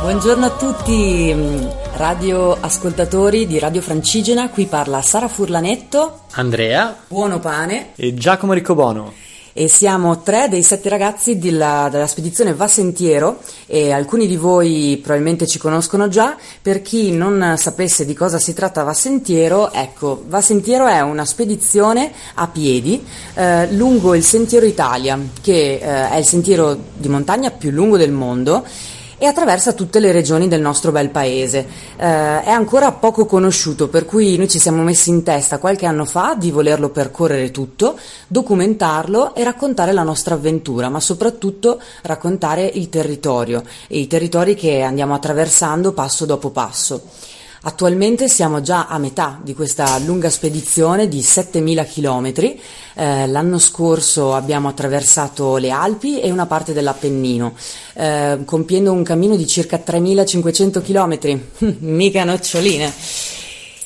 Buongiorno a tutti mm, radio ascoltatori di Radio Francigena, qui parla Sara Furlanetto, Andrea, Buono Pane. E Giacomo Riccobono e siamo tre dei sette ragazzi della, della, spedizione Va Sentiero e alcuni di voi probabilmente ci conoscono già, per chi non sapesse di cosa si tratta Va Sentiero, ecco, Va Sentiero è una spedizione a piedi eh, lungo il Sentiero Italia, che eh, è il sentiero di montagna più lungo del mondo e attraversa tutte le regioni del nostro bel paese. Eh, è ancora poco conosciuto, per cui noi ci siamo messi in testa qualche anno fa di volerlo percorrere tutto, documentarlo e raccontare la nostra avventura, ma soprattutto raccontare il territorio e i territori che andiamo attraversando passo dopo passo. Attualmente siamo già a metà di questa lunga spedizione di 7000 km. Eh, l'anno scorso abbiamo attraversato le Alpi e una parte dell'Appennino, eh, compiendo un cammino di circa 3500 km. Mica noccioline.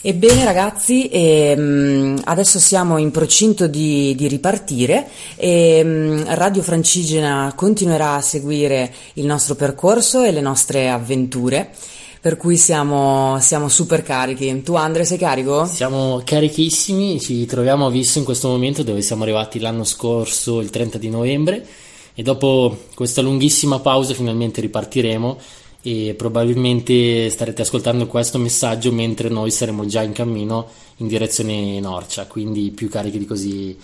Ebbene ragazzi, ehm, adesso siamo in procinto di, di ripartire e ehm, Radio Francigena continuerà a seguire il nostro percorso e le nostre avventure per cui siamo, siamo, super carichi. Tu Andre sei carico? Siamo carichissimi, ci troviamo visto in questo momento dove siamo arrivati l'anno scorso, il 30 di novembre, e dopo questa lunghissima pausa finalmente ripartiremo e probabilmente starete ascoltando questo messaggio mentre noi saremo già in cammino in direzione Norcia, quindi più carichi di così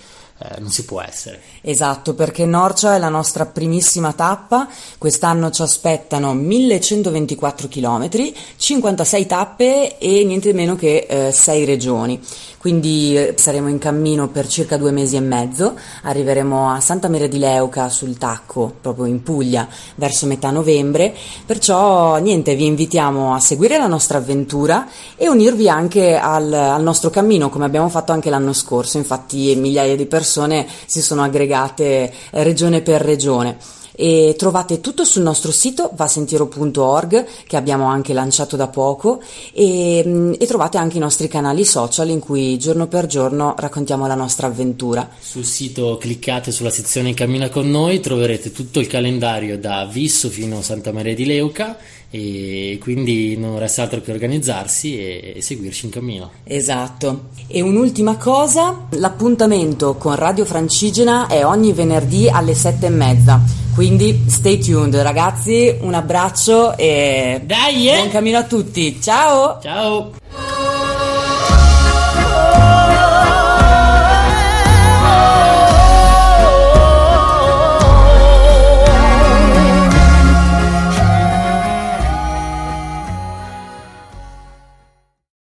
eh, non si può essere. Esatto, perché Norcia è la nostra primissima tappa, quest'anno ci aspettano 1124 km, 56 tappe e niente meno che eh, 6 regioni. Quindi eh, saremo in cammino per circa due mesi e mezzo, arriveremo a Santa Maria di Leuca sul Tacco, proprio in Puglia, verso metà novembre, perciò niente, vi invitiamo a seguire la nostra avventura e unirvi anche al, al nostro cammino come abbiamo fatto anche l'anno scorso, infatti migliaia di persone persone si sono aggregate eh, regione per regione e trovate tutto sul nostro sito vasentiero.org che abbiamo anche lanciato da poco e, mm, e, trovate anche i nostri canali social in cui giorno per giorno raccontiamo la nostra avventura. Sul sito cliccate sulla sezione Cammina con noi, troverete tutto il calendario da Visso fino a Santa Maria di Leuca e quindi non resta altro che organizzarsi e, e, seguirci in cammino. Esatto. E un'ultima cosa, l'appuntamento con Radio Francigena è ogni venerdì alle sette e mezza. Quindi stay tuned ragazzi, un abbraccio e Dai, eh? buon cammino a tutti. Ciao! Ciao!